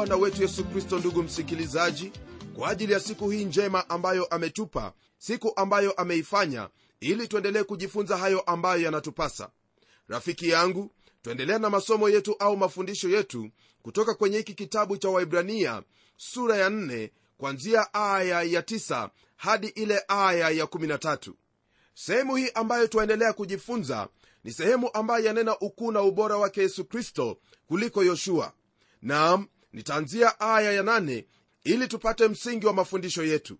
bwana wetu yesu kristo ndugu msikilizaji kwa ajili ya siku hii njema ambayo ametupa siku ambayo ameifanya ili tuendelee kujifunza hayo ambayo yanatupasa. Rafiki yangu tuendelea na masomo yetu au mafundisho yetu kutoka kwenye hiki kitabu cha waibrania sura ya 4 kwanzia aya ya 9 hadi ile aya ya 13 sehemu hii ambayo twaendelea kujifunza ni sehemu ambayo yanena ukuu na ubora wake yesu kristo kuliko yoshua. Naam nitaanzia aya ya 8 ili tupate msingi wa mafundisho yetu.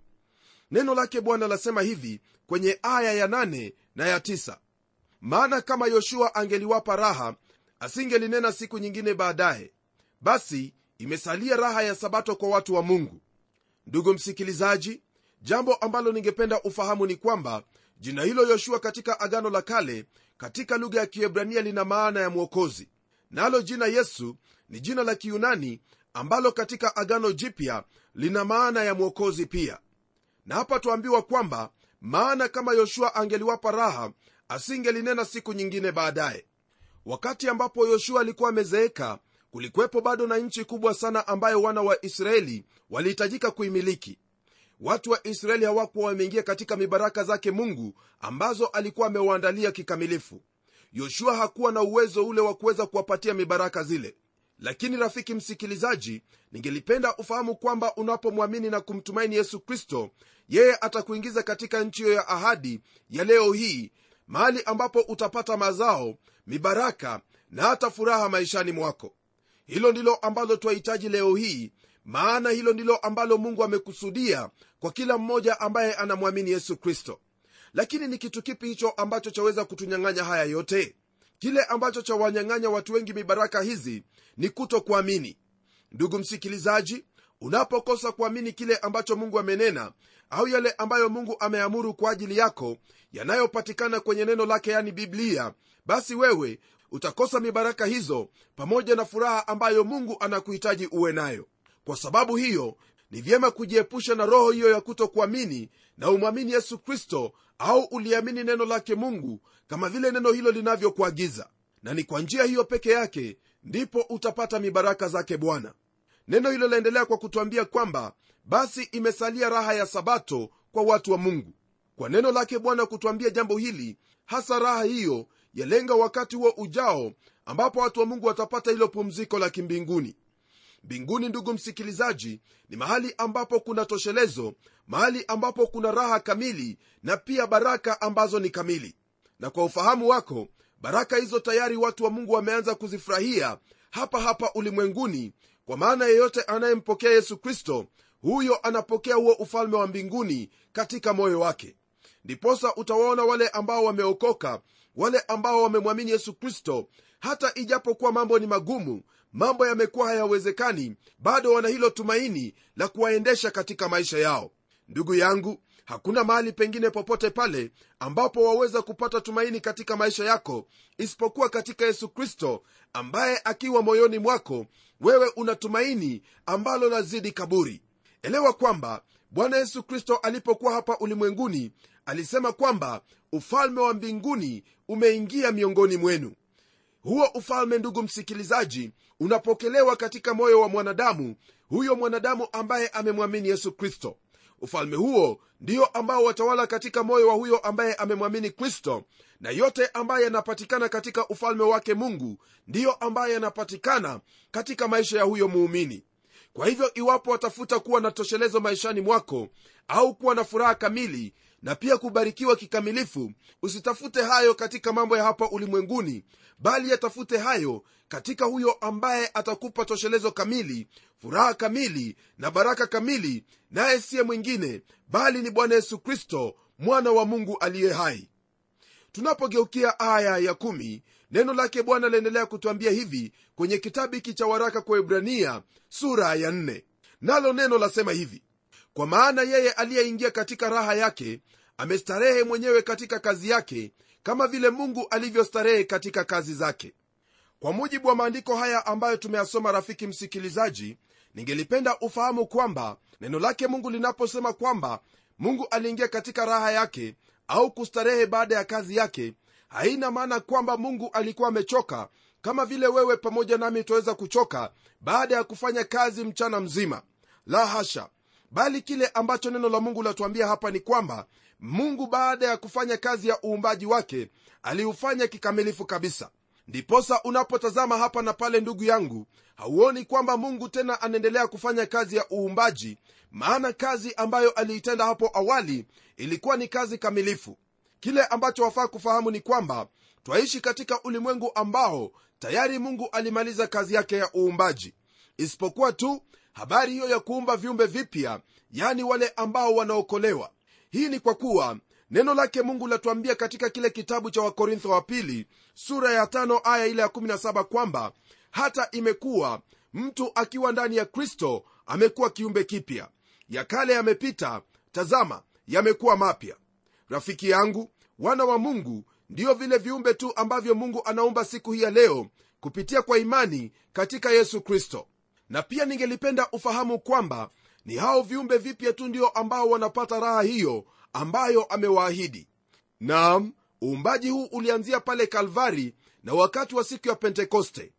Neno lake bwana lasema hivi kwenye aya ya 8 na ya 9 maana kama yoshua angeliwapa raha asingelinena siku nyingine baadaye. Basi imesalia raha ya sabato kwa watu wa mungu. Ndugu msikilizaji jambo ambalo ningependa ufahamu ni kwamba jina hilo yoshua katika agano la kale katika lugha ya kiebrania lina maana ya mwokozi. Nalo jina yesu ni jina la kiyunani ambalo katika agano jipya lina maana ya mwokozi pia. Na hapa tuambiwa kwamba maana kama yoshua angeliwapa raha asingelinena siku nyingine baadaye. Wakati ambapo yoshua alikuwa amezeeka kulikuwepo bado na nchi kubwa sana ambayo wana wa israeli walihitajika kuimiliki. Watu wa israeli hawakuwa wameingia katika mibaraka zake mungu ambazo alikuwa amewaandalia kikamilifu. Yoshua hakuwa na uwezo ule wa kuweza kuwapatia mibaraka zile lakini rafiki msikilizaji ningelipenda ufahamu kwamba unapomwamini na kumtumaini yesu kristo yeye atakuingiza katika nchi hiyo ya ahadi ya leo hii mahali ambapo utapata mazao mibaraka na hata furaha maishani mwako. Hilo ndilo ambalo twahitaji leo hii maana hilo ndilo ambalo mungu amekusudia kwa kila mmoja ambaye anamwamini yesu kristo. Lakini ni kitu kipi hicho ambacho chaweza kutunyang'anya haya yote kile ambacho chawanyang'anya watu wengi mibaraka hizi ni kuto kuamini ndugu msikilizaji unapokosa kuamini kile ambacho mungu amenena au yale ambayo mungu ameamuru kwa ajili yako yanayopatikana kwenye neno lake yani biblia basi wewe utakosa mibaraka hizo pamoja na furaha ambayo mungu anakuhitaji uwe nayo. Kwa sababu hiyo ni vyema kujiepusha na roho hiyo ya kutokuamini na umwamini yesu kristo au uliamini neno lake mungu kama vile neno hilo linavyokuagiza na ni kwa njia hiyo peke yake ndipo utapata mibaraka zake bwana. Neno hilo laendelea kwa kutwambia kwamba basi imesalia raha ya sabato kwa watu wa mungu. Kwa neno lake bwana kutwambia jambo hili hasa raha hiyo yalenga wakati huo ujao ambapo watu wa mungu watapata hilo pumziko la kimbinguni mbinguni ndugu msikilizaji ni mahali ambapo kuna toshelezo mahali ambapo kuna raha kamili na pia baraka ambazo ni kamili. Na kwa ufahamu wako baraka hizo tayari watu wa mungu wameanza kuzifurahia hapa hapa ulimwenguni. Kwa maana yeyote anayempokea yesu kristo huyo anapokea huo ufalme wa mbinguni katika moyo wake. Ndiposa utawaona wale ambao wameokoka wale ambao wamemwamini yesu kristo. Hata ijapokuwa mambo ni magumu mambo yamekuwa hayawezekani bado wana hilo tumaini la kuwaendesha katika maisha yao. Ndugu yangu hakuna mahali pengine popote pale ambapo waweza kupata tumaini katika maisha yako isipokuwa katika yesu kristo ambaye akiwa moyoni mwako wewe una tumaini ambalo lazidi kaburi. Elewa kwamba bwana yesu kristo alipokuwa hapa ulimwenguni alisema kwamba ufalme wa mbinguni umeingia miongoni mwenu huo ufalme ndugu msikilizaji unapokelewa katika moyo wa mwanadamu huyo mwanadamu ambaye amemwamini yesu kristo. Ufalme huo ndio ambao watawala katika moyo wa huyo ambaye amemwamini kristo na yote ambaye yanapatikana katika ufalme wake mungu ndiyo ambaye yanapatikana katika maisha ya huyo muumini. Kwa hivyo iwapo watafuta kuwa na toshelezo maishani mwako au kuwa na furaha kamili na pia kubarikiwa kikamilifu usitafute hayo katika mambo ya hapa ulimwenguni bali yatafute hayo katika huyo ambaye atakupa toshelezo kamili furaha kamili na baraka kamili naye siye mwingine bali ni bwana yesu kristo mwana wa mungu aliye hai tunapogeukia aya ya kumi, neno lake bwana laendelea kutwambia hivi kwenye kitabu hiki cha waraka kwa ibrania sura ya nne. nalo neno lasema hivi kwa maana yeye aliyeingia katika raha yake amestarehe mwenyewe katika kazi yake kama vile mungu alivyostarehe katika kazi zake. Kwa mujibu wa maandiko haya ambayo tumeyasoma rafiki msikilizaji ningelipenda ufahamu kwamba neno lake mungu linaposema kwamba mungu aliingia katika raha yake au kustarehe baada ya kazi yake haina maana kwamba mungu alikuwa amechoka kama vile wewe pamoja nami twaweza kuchoka baada ya kufanya kazi mchana mzima. La hasha! Bali kile ambacho neno la mungu latuambia hapa ni kwamba mungu baada ya kufanya kazi ya uumbaji wake aliufanya kikamilifu kabisa. Ndiposa unapotazama hapa na pale ndugu yangu hauoni kwamba mungu tena anaendelea kufanya kazi ya uumbaji maana kazi ambayo aliitenda hapo awali ilikuwa ni kazi kamilifu. Kile ambacho wafaa kufahamu ni kwamba twaishi katika ulimwengu ambao tayari mungu alimaliza kazi yake ya uumbaji. Isipokuwa tu habari hiyo ya kuumba viumbe vipya yani wale ambao wanaokolewa hii ni kwa kuwa neno lake mungu latuambia katika kile kitabu cha wakorintho wa pili sura ya tano aya ile ya 17 kwamba hata imekuwa mtu akiwa ndani ya kristo amekuwa kiumbe kipya. Ya kale yamepita tazama yamekuwa mapya. Rafiki yangu wana wa mungu ndiyo vile viumbe tu ambavyo mungu anaumba siku hii ya leo kupitia kwa imani katika yesu kristo. Na pia ningelipenda ufahamu kwamba ni hao viumbe vipya tu ndio ambao wanapata raha hiyo ambayo amewaahidi. Nam uumbaji huu ulianzia pale kalvari na wakati wa siku ya pentekoste.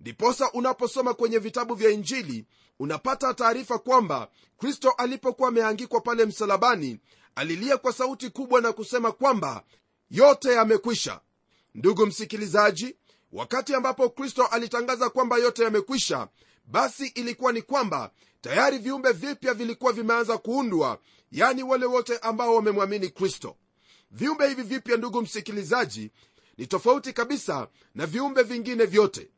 Ndiposa unaposoma kwenye vitabu vya injili unapata taarifa kwamba kristo alipokuwa ameangikwa pale msalabani alilia kwa sauti kubwa na kusema kwamba yote yamekwisha. Ndugu msikilizaji wakati ambapo kristo alitangaza kwamba yote yamekwisha basi ilikuwa ni kwamba tayari viumbe vipya vilikuwa vimeanza kuundwa yani wale wote ambao wamemwamini kristo. Viumbe hivi vipya ndugu msikilizaji ni tofauti kabisa na viumbe vingine vyote.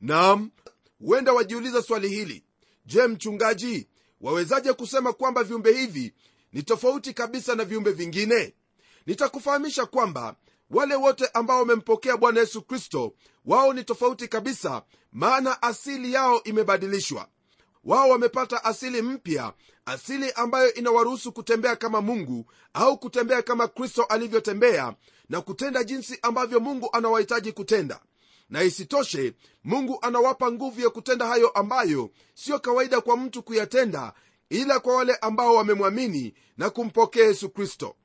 Nam huenda wajiuliza swali hili. Je mchungaji wawezaje kusema kwamba viumbe hivi ni tofauti kabisa na viumbe vingine? Nitakufahamisha kwamba wale wote ambao wamempokea bwana yesu kristo wao ni tofauti kabisa maana asili yao imebadilishwa wao wamepata asili mpya asili ambayo inawaruhusu kutembea kama mungu au kutembea kama kristo alivyotembea na kutenda jinsi ambavyo mungu anawahitaji kutenda. Na isitoshe mungu anawapa nguvu ya kutenda hayo ambayo siyo kawaida kwa mtu kuyatenda ila kwa wale ambao wamemwamini na kumpokea yesu kristo.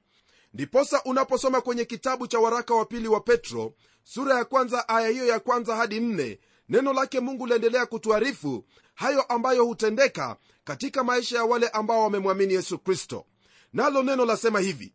Ndiposa unaposoma kwenye kitabu cha waraka wa pili wa petro sura ya kwanza aya hiyo ya kwanza hadi nne neno lake mungu liendelea kutuarifu hayo ambayo hutendeka katika maisha ya wale ambao wamemwamini yesu kristo. Nalo neno lasema hivi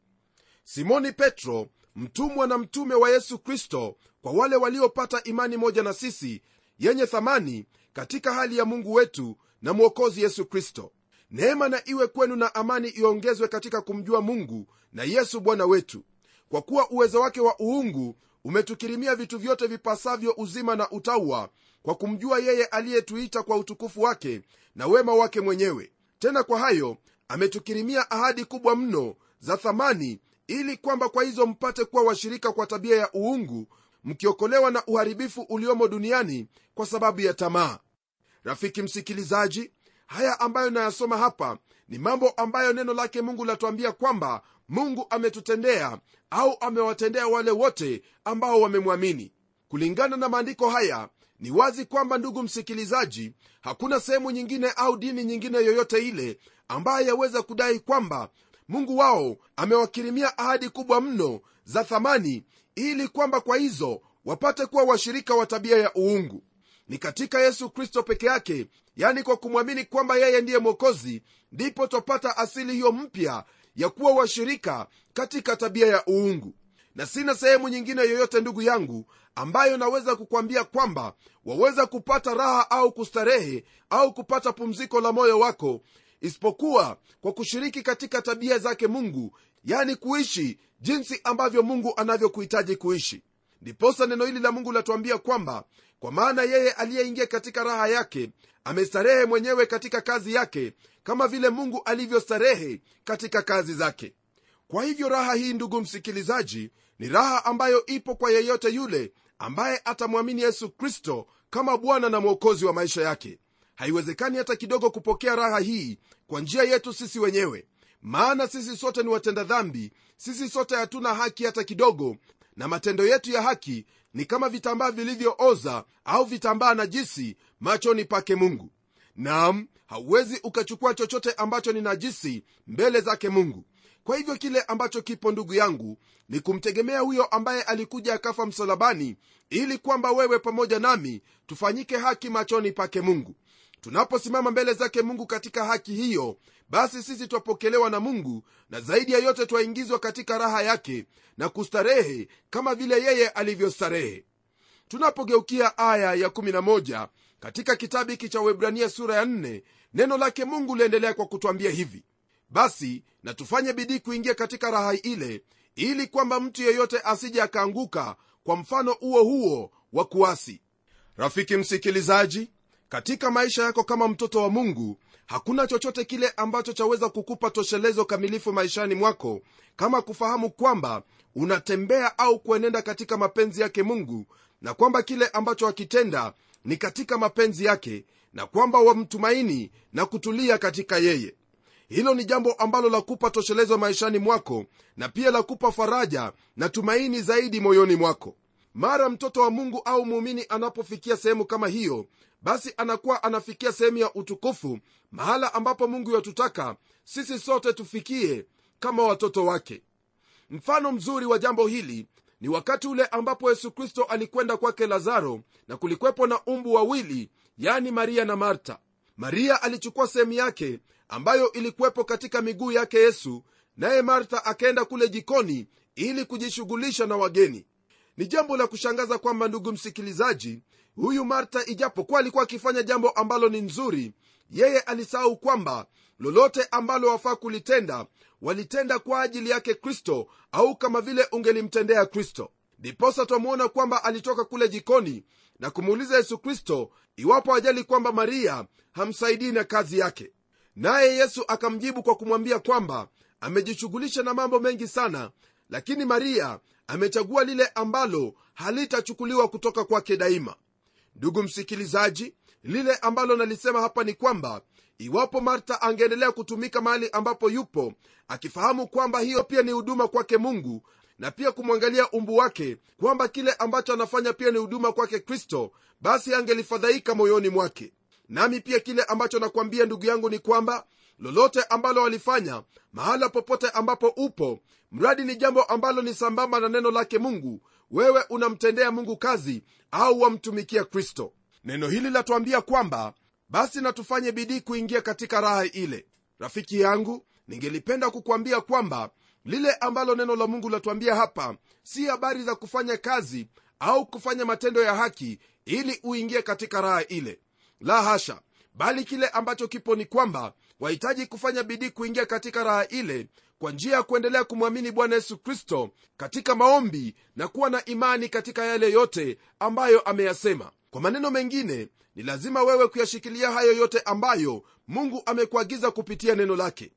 simoni petro mtumwa na mtume wa yesu kristo kwa wale waliopata imani moja na sisi yenye thamani katika hali ya mungu wetu na mwokozi yesu kristo. Neema na iwe kwenu na amani iongezwe katika kumjua mungu na yesu bwana wetu. Kwa kuwa uwezo wake wa uungu umetukirimia vitu vyote vipasavyo uzima na utaua kwa kumjua yeye aliyetuita kwa utukufu wake na wema wake mwenyewe. Tena kwa hayo ametukirimia ahadi kubwa mno za thamani ili kwamba kwa hizo mpate kuwa washirika kwa tabia ya uungu mkiokolewa na uharibifu uliomo duniani kwa sababu ya tamaa. Rafiki msikilizaji haya ambayo nayasoma hapa ni mambo ambayo neno lake mungu latuambia kwamba mungu ametutendea au amewatendea wale wote ambao wamemwamini. Kulingana na maandiko haya ni wazi kwamba ndugu msikilizaji hakuna sehemu nyingine au dini nyingine yoyote ile ambaye yaweza kudai kwamba mungu wao amewakirimia ahadi kubwa mno za thamani ili kwamba kwa hizo wapate kuwa washirika wa tabia ya uungu. Ni katika yesu kristo peke yake yani kwa kumwamini kwamba yeye ndiye mwokozi ndipo twapata asili hiyo mpya ya kuwa washirika katika tabia ya uungu. Na sina sehemu nyingine yoyote ndugu yangu ambayo naweza kukwambia kwamba waweza kupata raha au kustarehe au kupata pumziko la moyo wako isipokuwa kwa kushiriki katika tabia zake mungu yani kuishi jinsi ambavyo mungu anavyokuhitaji kuishi. Ndiposa neno hili la mungu latuambia kwamba kwa maana yeye aliyeingia katika raha yake amestarehe mwenyewe katika kazi yake kama vile mungu alivyostarehe katika kazi zake. Kwa hivyo raha hii ndugu msikilizaji ni raha ambayo ipo kwa yeyote yule ambaye atamwamini yesu kristo kama bwana na mwokozi wa maisha yake. Haiwezekani hata kidogo kupokea raha hii kwa njia yetu sisi wenyewe. Maana sisi sote ni watenda dhambi sisi sote hatuna haki hata kidogo na matendo yetu ya haki ni kama vitambaa vilivyooza au vitambaa najisi machoni pake mungu. Nam hauwezi ukachukua chochote ambacho ni najisi mbele zake mungu. Kwa hivyo kile ambacho kipo ndugu yangu ni kumtegemea huyo ambaye alikuja akafa msalabani ili kwamba wewe pamoja nami tufanyike haki machoni pake mungu tunaposimama mbele zake mungu katika haki hiyo basi sisi twapokelewa na mungu na zaidi ya yote twaingizwa katika raha yake na kustarehe kama vile yeye alivyostarehe. Tunapogeukia aya ya 11 katika kitabu hiki cha webrania sura ya 4 neno lake mungu liendelea kwa kutwambia hivi basi na tufanye bidii kuingia katika raha ile ili kwamba mtu yeyote asije akaanguka kwa mfano huo huo wa kuasi. Rafiki msikilizaji katika maisha yako kama mtoto wa mungu hakuna chochote kile ambacho chaweza kukupa toshelezo kamilifu maishani mwako kama kufahamu kwamba unatembea au kuenenda katika mapenzi yake mungu na kwamba kile ambacho akitenda ni katika mapenzi yake na kwamba wamtumaini na kutulia katika yeye. Hilo ni jambo ambalo la kupa toshelezo maishani mwako na pia la kupa faraja na tumaini zaidi moyoni mwako. Mara mtoto wa mungu au muumini anapofikia sehemu kama hiyo basi anakuwa anafikia sehemu ya utukufu mahala ambapo mungu yatutaka sisi sote tufikie kama watoto wake. Mfano mzuri wa jambo hili ni wakati ule ambapo yesu kristo alikwenda kwake lazaro na kulikwepo na umbu wawili yani maria na marta maria alichukua sehemu yake ambayo ilikuwepo katika miguu yake yesu naye martha akaenda kule jikoni ili kujishughulisha na wageni ni jambo la kushangaza kwamba ndugu msikilizaji huyu marta ijapokuwa alikuwa akifanya jambo ambalo ni nzuri yeye alisahau kwamba lolote ambalo wafaa kulitenda walitenda kwa ajili yake kristo au kama vile ungelimtendea kristo. Ndiposa twamwona kwamba alitoka kule jikoni na kumuuliza yesu kristo iwapo ajali kwamba maria hamsaidii na kazi yake. Naye yesu akamjibu kwa kumwambia kwamba amejishughulisha na mambo mengi sana lakini maria amechagua lile ambalo halitachukuliwa kutoka kwake daima. Ndugu msikilizaji lile ambalo nalisema hapa ni kwamba iwapo marta angeendelea kutumika mahali ambapo yupo akifahamu kwamba hiyo pia ni huduma kwake mungu na pia kumwangalia umbu wake kwamba kile ambacho anafanya pia ni huduma kwake kristo basi angelifadhaika moyoni mwake. Nami pia kile ambacho nakwambia ndugu yangu ni kwamba lolote ambalo walifanya mahala popote ambapo upo mradi ni jambo ambalo ni sambamba na neno lake mungu. Wewe unamtendea mungu kazi au wamtumikia kristo. Neno hili latuambia kwamba basi na tufanye bidii kuingia katika raha ile. Rafiki yangu ningelipenda kukwambia kwamba lile ambalo neno la mungu latuambia hapa si habari za kufanya kazi au kufanya matendo ya haki ili uingie katika raha ile. La hasha bali kile ambacho kipo ni kwamba wahitaji kufanya bidii kuingia katika raha ile kwa njia ya kuendelea kumwamini bwana yesu kristo katika maombi na kuwa na imani katika yale yote ambayo ameyasema. Kwa maneno mengine ni lazima wewe kuyashikilia hayo yote ambayo mungu amekuagiza kupitia neno lake.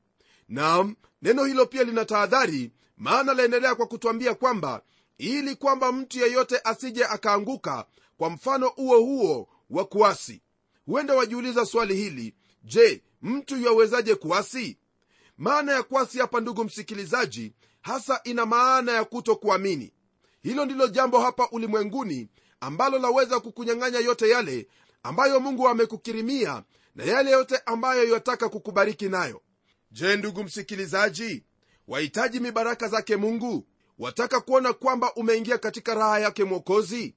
Nam neno hilo pia lina tahadhari maana laendelea kwa kutwambia kwamba ili kwamba mtu yeyote asije akaanguka kwa mfano huo huo wa kuasi. Huenda wajiuliza swali hili je mtu yawezaje kuasi maana ya kuasi hapa ndugu msikilizaji hasa ina maana ya kutokuamini. Hilo ndilo jambo hapa ulimwenguni ambalo laweza kukunyang'anya yote yale ambayo mungu amekukirimia na yale yote ambayo yataka kukubariki nayo. Je ndugu msikilizaji wahitaji mibaraka zake mungu? Wataka kuona kwamba umeingia katika raha yake mwokozi?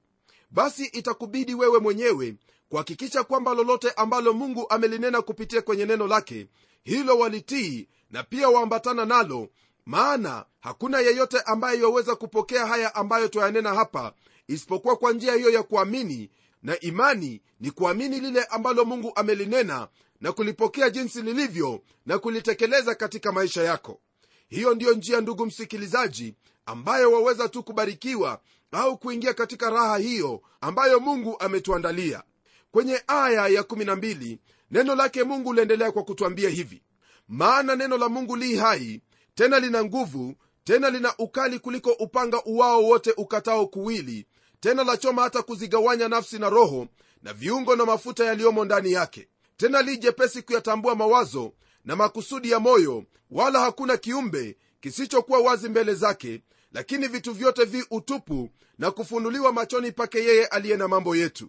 Basi itakubidi wewe mwenyewe kuhakikisha kwamba lolote ambalo mungu amelinena kupitia kwenye neno lake hilo walitii na pia waambatana nalo maana hakuna yeyote ambaye yaweza kupokea haya ambayo twayanena hapa isipokuwa kwa njia hiyo ya kuamini na imani ni kuamini lile ambalo mungu amelinena na kulipokea jinsi lilivyo na kulitekeleza katika maisha yako. Hiyo ndiyo njia ndugu msikilizaji ambayo waweza tu kubarikiwa au kuingia katika raha hiyo ambayo mungu ametuandalia kwenye aya ya 12 neno lake mungu liendelea kwa kutwambia hivi. Maana neno la mungu li hai tena lina nguvu tena lina ukali kuliko upanga uwao wote ukatao kuwili tena lachoma hata kuzigawanya nafsi na roho na viungo na mafuta yaliyomo ndani yake. Tena li jepesi kuyatambua mawazo na makusudi ya moyo wala hakuna kiumbe kisichokuwa wazi mbele zake lakini vitu vyote vi utupu na kufunuliwa machoni pake yeye aliye na mambo yetu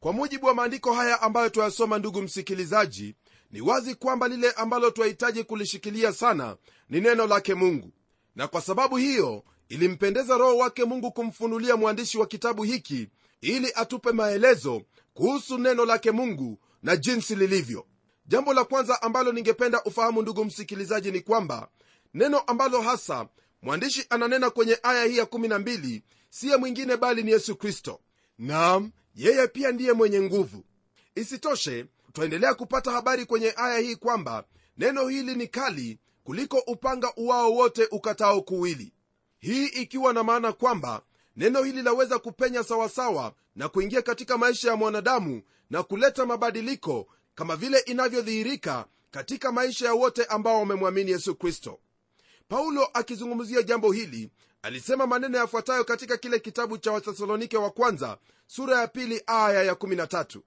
kwa mujibu wa maandiko haya ambayo twayasoma ndugu msikilizaji ni wazi kwamba lile ambalo twahitaji kulishikilia sana ni neno lake mungu. Na kwa sababu hiyo ilimpendeza roho wake mungu kumfunulia mwandishi wa kitabu hiki ili atupe maelezo kuhusu neno lake mungu na jinsi lilivyo. Jambo la kwanza ambalo ningependa ufahamu ndugu msikilizaji ni kwamba neno ambalo hasa mwandishi ananena kwenye aya hii ya 12 siye mwingine bali ni yesu kristo. Nam yeye pia ndiye mwenye nguvu. Isitoshe twaendelea kupata habari kwenye aya hii kwamba neno hili ni kali kuliko upanga uwao wote ukatao kuwili. Hii ikiwa na maana kwamba neno hili laweza kupenya sawasawa na kuingia katika maisha ya mwanadamu na kuleta mabadiliko kama vile inavyodhihirika katika maisha ya wote ambao wamemwamini yesu kristo. Paulo akizungumzia jambo hili alisema maneno yafuatayo katika kile kitabu cha wathesalonike wa kwanza sura ya pili aya ya 13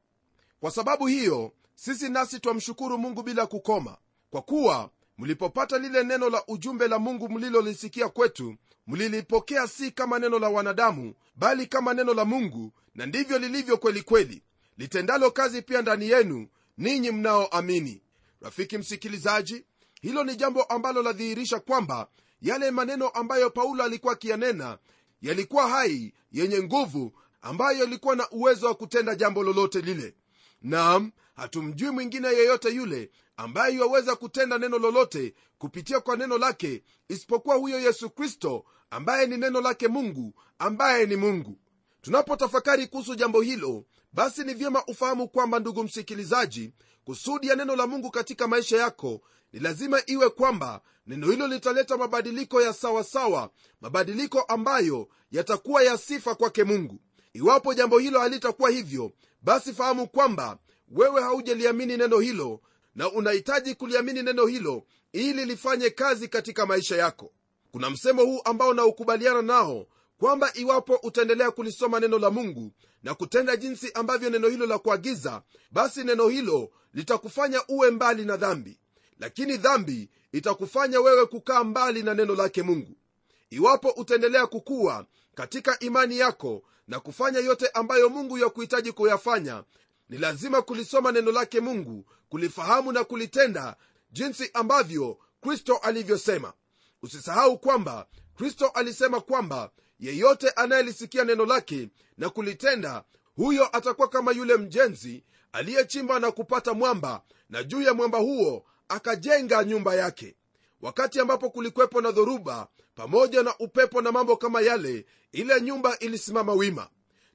kwa sababu hiyo sisi nasi twamshukuru mungu bila kukoma kwa kuwa mlipopata lile neno la ujumbe la mungu mlilolisikia kwetu mlilipokea si kama neno la wanadamu bali kama neno la mungu na ndivyo lilivyo kweli kweli. Litendalo kazi pia ndani yenu ninyi mnaoamini. Rafiki msikilizaji hilo ni jambo ambalo ladhihirisha kwamba yale maneno ambayo paulo alikuwa akiyanena yalikuwa hai yenye nguvu ambayo yalikuwa na uwezo wa kutenda jambo lolote lile. Nam hatumjui mwingine yeyote yule ambaye yaweza kutenda neno lolote kupitia kwa neno lake isipokuwa huyo yesu kristo ambaye ni neno lake mungu ambaye ni mungu. Tunapotafakari kuhusu jambo hilo basi ni vyema ufahamu kwamba ndugu msikilizaji kusudi ya neno la mungu katika maisha yako ni lazima iwe kwamba neno hilo litaleta mabadiliko ya sawasawa sawa, mabadiliko ambayo yatakuwa ya sifa kwake mungu. Iwapo jambo hilo halitakuwa hivyo basi fahamu kwamba wewe haujaliamini neno hilo na unahitaji kuliamini neno hilo ili lifanye kazi katika maisha yako. Kuna msemo huu ambao naukubaliana nao kwamba iwapo utaendelea kulisoma neno la mungu na kutenda jinsi ambavyo neno hilo la kuagiza basi neno hilo litakufanya uwe mbali na dhambi. Lakini dhambi itakufanya wewe kukaa mbali na neno lake mungu. Iwapo utaendelea kukuwa katika imani yako na kufanya yote ambayo mungu yakuhitaji kuyafanya ni lazima kulisoma neno lake mungu kulifahamu na kulitenda jinsi ambavyo kristo alivyosema. Usisahau kwamba kristo alisema kwamba yeyote anayelisikia neno lake na kulitenda huyo atakuwa kama yule mjenzi aliyechimba na kupata mwamba na juu ya mwamba huo akajenga nyumba yake. Wakati ambapo kulikwepo na dhoruba pamoja na upepo na mambo kama yale ile nyumba ilisimama wima.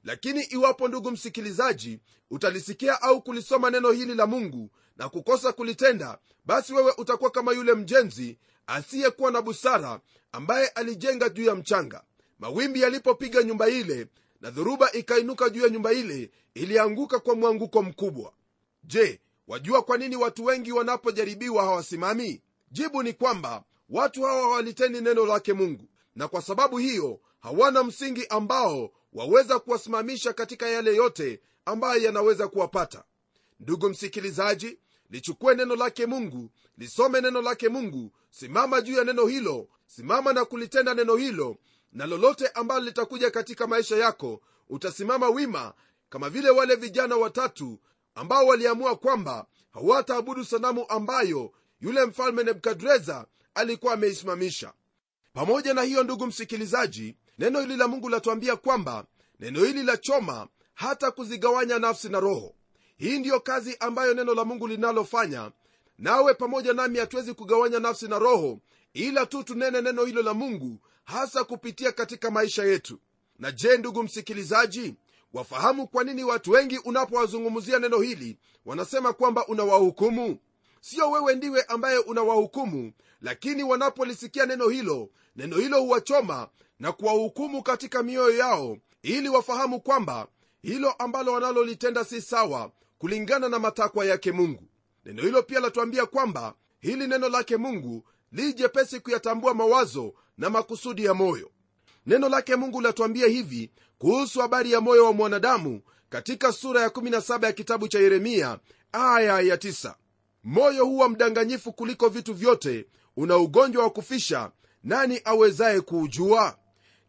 Lakini iwapo ndugu msikilizaji utalisikia au kulisoma neno hili la mungu na kukosa kulitenda basi wewe utakuwa kama yule mjenzi asiyekuwa na busara ambaye alijenga juu ya mchanga mawimbi yalipopiga nyumba ile na dhoruba ikainuka juu ya nyumba ile ilianguka kwa mwanguko mkubwa. Je wajua kwa nini watu wengi wanapojaribiwa hawasimami? Jibu ni kwamba watu hawa hawaliteni neno lake mungu na kwa sababu hiyo hawana msingi ambao waweza kuwasimamisha katika yale yote ambayo yanaweza kuwapata. Ndugu msikilizaji lichukue neno lake mungu lisome neno lake mungu simama juu ya neno hilo simama na kulitenda neno hilo na lolote ambalo litakuja katika maisha yako utasimama wima kama vile wale vijana watatu ambao waliamua kwamba hawataabudu sanamu ambayo yule mfalme nebukadreza alikuwa ameisimamisha. Pamoja na hiyo ndugu msikilizaji neno hili la mungu latuambia kwamba neno hili la choma hata kuzigawanya nafsi na roho. Hii ndiyo kazi ambayo neno la mungu linalofanya. Nawe pamoja nami hatuwezi kugawanya nafsi na roho ila tu tunene neno hilo la mungu hasa kupitia katika maisha yetu. Na je ndugu msikilizaji wafahamu kwa nini watu wengi unapowazungumzia neno hili wanasema kwamba unawahukumu? Sio wewe ndiwe ambaye unawahukumu lakini wanapolisikia neno hilo neno hilo huwachoma na kuwahukumu katika mioyo yao ili wafahamu kwamba hilo ambalo wanalolitenda si sawa kulingana na matakwa yake mungu. Neno hilo pia latuambia kwamba hili neno lake mungu li jepesi kuyatambua mawazo na makusudi ya moyo. Neno lake mungu latuambia hivi kuhusu habari ya moyo wa mwanadamu katika sura ya 17 ya kitabu cha yeremia aya ya 9 moyo huwa mdanganyifu kuliko vitu vyote una ugonjwa wa kufisha nani awezaye kuujua?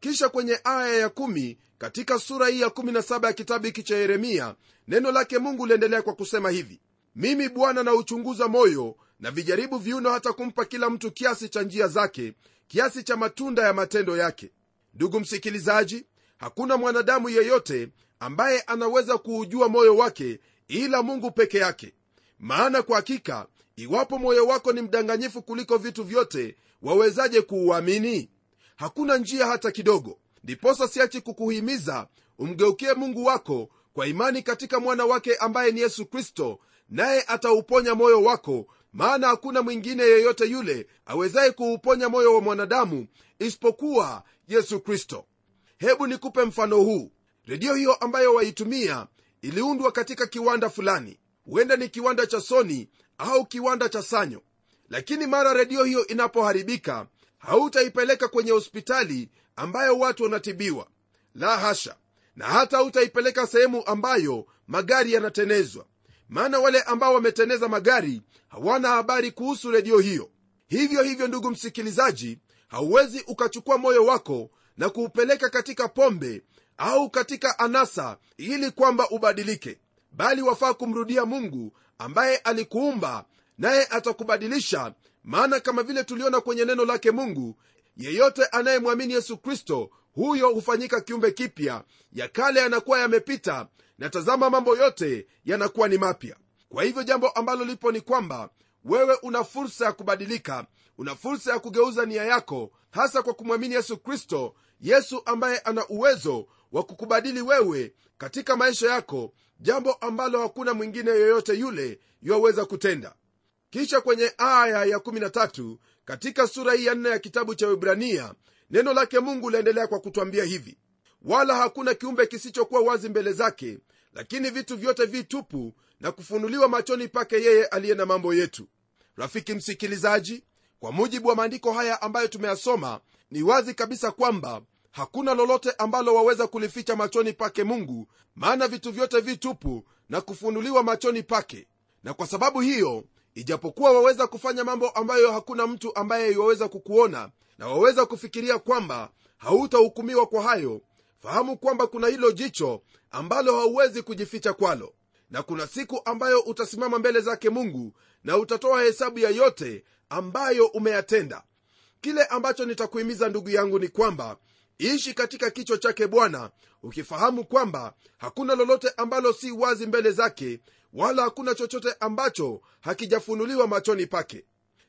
Kisha kwenye aya ya 1 katika sura hii ya 17 ya kitabu hiki cha yeremia neno lake mungu liendelea kwa kusema hivi mimi bwana nauchunguza moyo na vijaribu viuno hata kumpa kila mtu kiasi cha njia zake kiasi cha matunda ya matendo yake. Ndugu msikilizaji hakuna mwanadamu yeyote ambaye anaweza kuujua moyo wake ila mungu peke yake. Maana kwa hakika iwapo moyo wako ni mdanganyifu kuliko vitu vyote wawezaje kuuamini? Hakuna njia hata kidogo. Ndiposa siachi kukuhimiza umgeukie mungu wako kwa imani katika mwana wake ambaye ni yesu kristo naye atauponya moyo wako maana hakuna mwingine yeyote yule awezaye kuuponya moyo wa mwanadamu isipokuwa yesu kristo. Hebu nikupe mfano huu. Redio hiyo ambayo waitumia iliundwa katika kiwanda fulani. Huenda ni kiwanda cha soni au kiwanda cha sanyo. Lakini mara redio hiyo inapoharibika hautaipeleka kwenye hospitali ambayo watu wanatibiwa. La hasha. Na hata hautaipeleka sehemu ambayo magari yanatenezwa maana wale ambao wameteneza magari hawana habari kuhusu redio hiyo. Hivyo hivyo ndugu msikilizaji hauwezi ukachukua moyo wako na kuupeleka katika pombe au katika anasa ili kwamba ubadilike. Bali wafaa kumrudia mungu ambaye alikuumba naye atakubadilisha. Maana kama vile tuliona kwenye neno lake mungu yeyote anayemwamini yesu kristo huyo hufanyika kiumbe kipya. Ya kale yanakuwa yamepita na tazama mambo yote yanakuwa ni mapya. Kwa hivyo jambo ambalo lipo ni kwamba wewe una fursa ya kubadilika una fursa ya kugeuza nia yako hasa kwa kumwamini yesu kristo yesu ambaye ana uwezo wa kukubadili wewe katika maisha yako jambo ambalo hakuna mwingine yoyote yule yuwaweza kutenda. Kisha kwenye aya ya 13 katika sura hii ya 4 ya kitabu cha wibrania neno lake mungu laendelea kwa kutwambia hivi wala hakuna kiumbe kisichokuwa wazi mbele zake lakini vitu vyote vitupu na kufunuliwa machoni pake yeye aliye na mambo yetu. Rafiki msikilizaji kwa mujibu wa maandiko haya ambayo tumeyasoma ni wazi kabisa kwamba hakuna lolote ambalo waweza kulificha machoni pake mungu maana vitu vyote vitupu na kufunuliwa machoni pake. Na kwa sababu hiyo ijapokuwa waweza kufanya mambo ambayo hakuna mtu ambaye iwaweza kukuona na waweza kufikiria kwamba hautahukumiwa kwa hayo fahamu kwamba kuna hilo jicho ambalo hauwezi kujificha kwalo na kuna siku ambayo utasimama mbele zake mungu na utatoa hesabu ya yote ambayo umeyatenda. Kile ambacho nitakuhimiza ndugu yangu ni kwamba ishi katika kicho chake bwana ukifahamu kwamba hakuna lolote ambalo si wazi mbele zake wala hakuna chochote ambacho hakijafunuliwa machoni pake.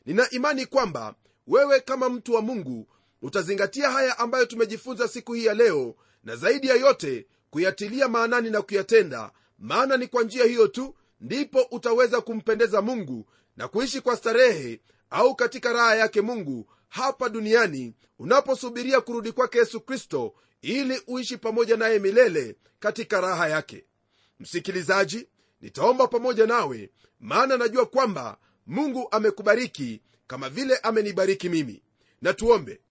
Nina imani kwamba wewe kama mtu wa mungu utazingatia haya ambayo tumejifunza siku hii ya leo na zaidi ya yote kuyatilia maanani na kuyatenda maana ni kwa njia hiyo tu ndipo utaweza kumpendeza mungu na kuishi kwa starehe au katika raha yake mungu hapa duniani unaposubiria kurudi kwake yesu kristo ili uishi pamoja naye milele katika raha yake. Msikilizaji nitaomba pamoja nawe maana najua kwamba mungu amekubariki kama vile amenibariki mimi. Na tuombe.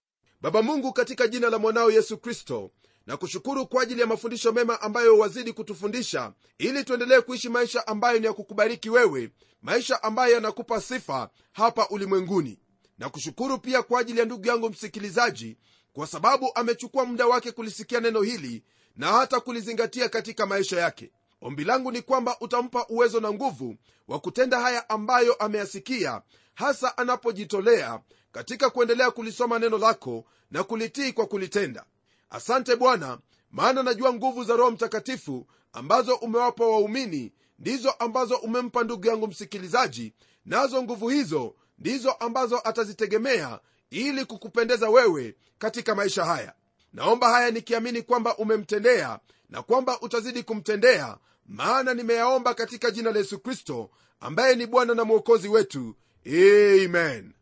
Baba mungu katika jina la mwanao yesu kristo na kushukuru kwa ajili ya mafundisho mema ambayo wazidi kutufundisha ili tuendelee kuishi maisha ambayo ni ya kukubariki wewe maisha ambayo yanakupa sifa hapa ulimwenguni. Na kushukuru pia kwa ajili ya ndugu yangu msikilizaji kwa sababu amechukua muda wake kulisikia neno hili na hata kulizingatia katika maisha yake. Ombi langu ni kwamba utampa uwezo na nguvu wa kutenda haya ambayo ameyasikia hasa anapojitolea katika kuendelea kulisoma neno lako na kulitii kwa kulitenda asante bwana maana najua nguvu za roho mtakatifu ambazo umewapa waumini ndizo ambazo umempa ndugu yangu msikilizaji nazo nguvu hizo ndizo ambazo atazitegemea ili kukupendeza wewe katika maisha haya. Naomba haya nikiamini kwamba umemtendea na kwamba utazidi kumtendea maana nimeyaomba katika jina la yesu kristo ambaye ni bwana na mwokozi wetu. Amen.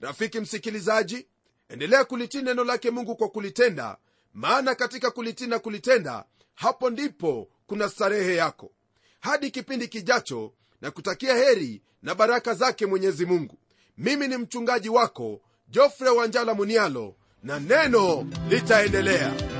Rafiki msikilizaji endelea kulitii neno lake mungu kwa kulitenda maana katika kulitina kulitenda hapo ndipo kuna starehe yako. Hadi kipindi kijacho na kutakia heri na baraka zake mwenyezi mungu. Mimi ni mchungaji wako jofre wanjala munialo na neno litaendelea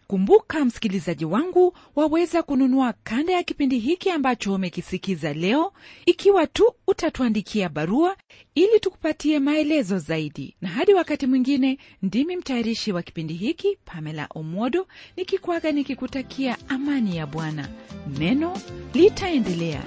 kumbuka msikilizaji wangu waweza kununua kanda ya kipindi hiki ambacho umekisikiza leo. Ikiwa tu utatuandikia barua ili tukupatie maelezo zaidi. Na hadi wakati mwingine ndimi mtayarishi wa kipindi hiki pamela omwodo nikikwaga nikikutakia amani ya bwana. Neno litaendelea